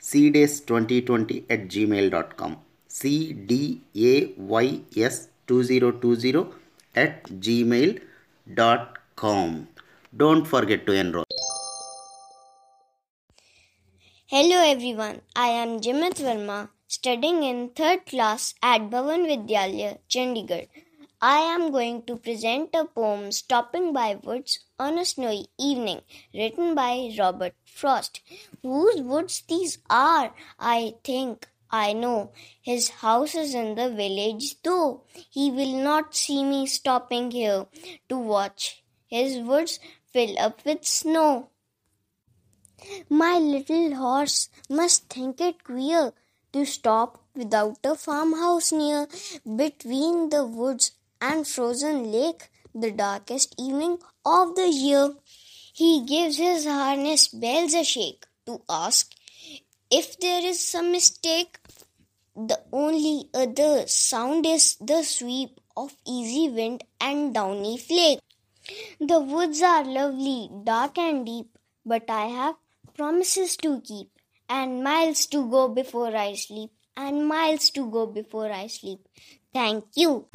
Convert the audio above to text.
cdays2020 at gmail.com cdays2020 at gmail.com don't forget to enroll. Hello everyone, I am Jimit Verma, studying in third class at Bhavan Vidyalaya, Chandigarh. I am going to present a poem Stopping by Woods on a Snowy Evening, written by Robert Frost. Whose woods these are? I think I know. His house is in the village, though he will not see me stopping here to watch his woods fill up with snow. My little horse must think it queer to stop without a farmhouse near between the woods and frozen lake the darkest evening of the year. He gives his harness bells a shake to ask if there is some mistake. The only other sound is the sweep of easy wind and downy flake. The woods are lovely, dark and deep, but I have promises to keep, and miles to go before I sleep, and miles to go before I sleep. Thank you.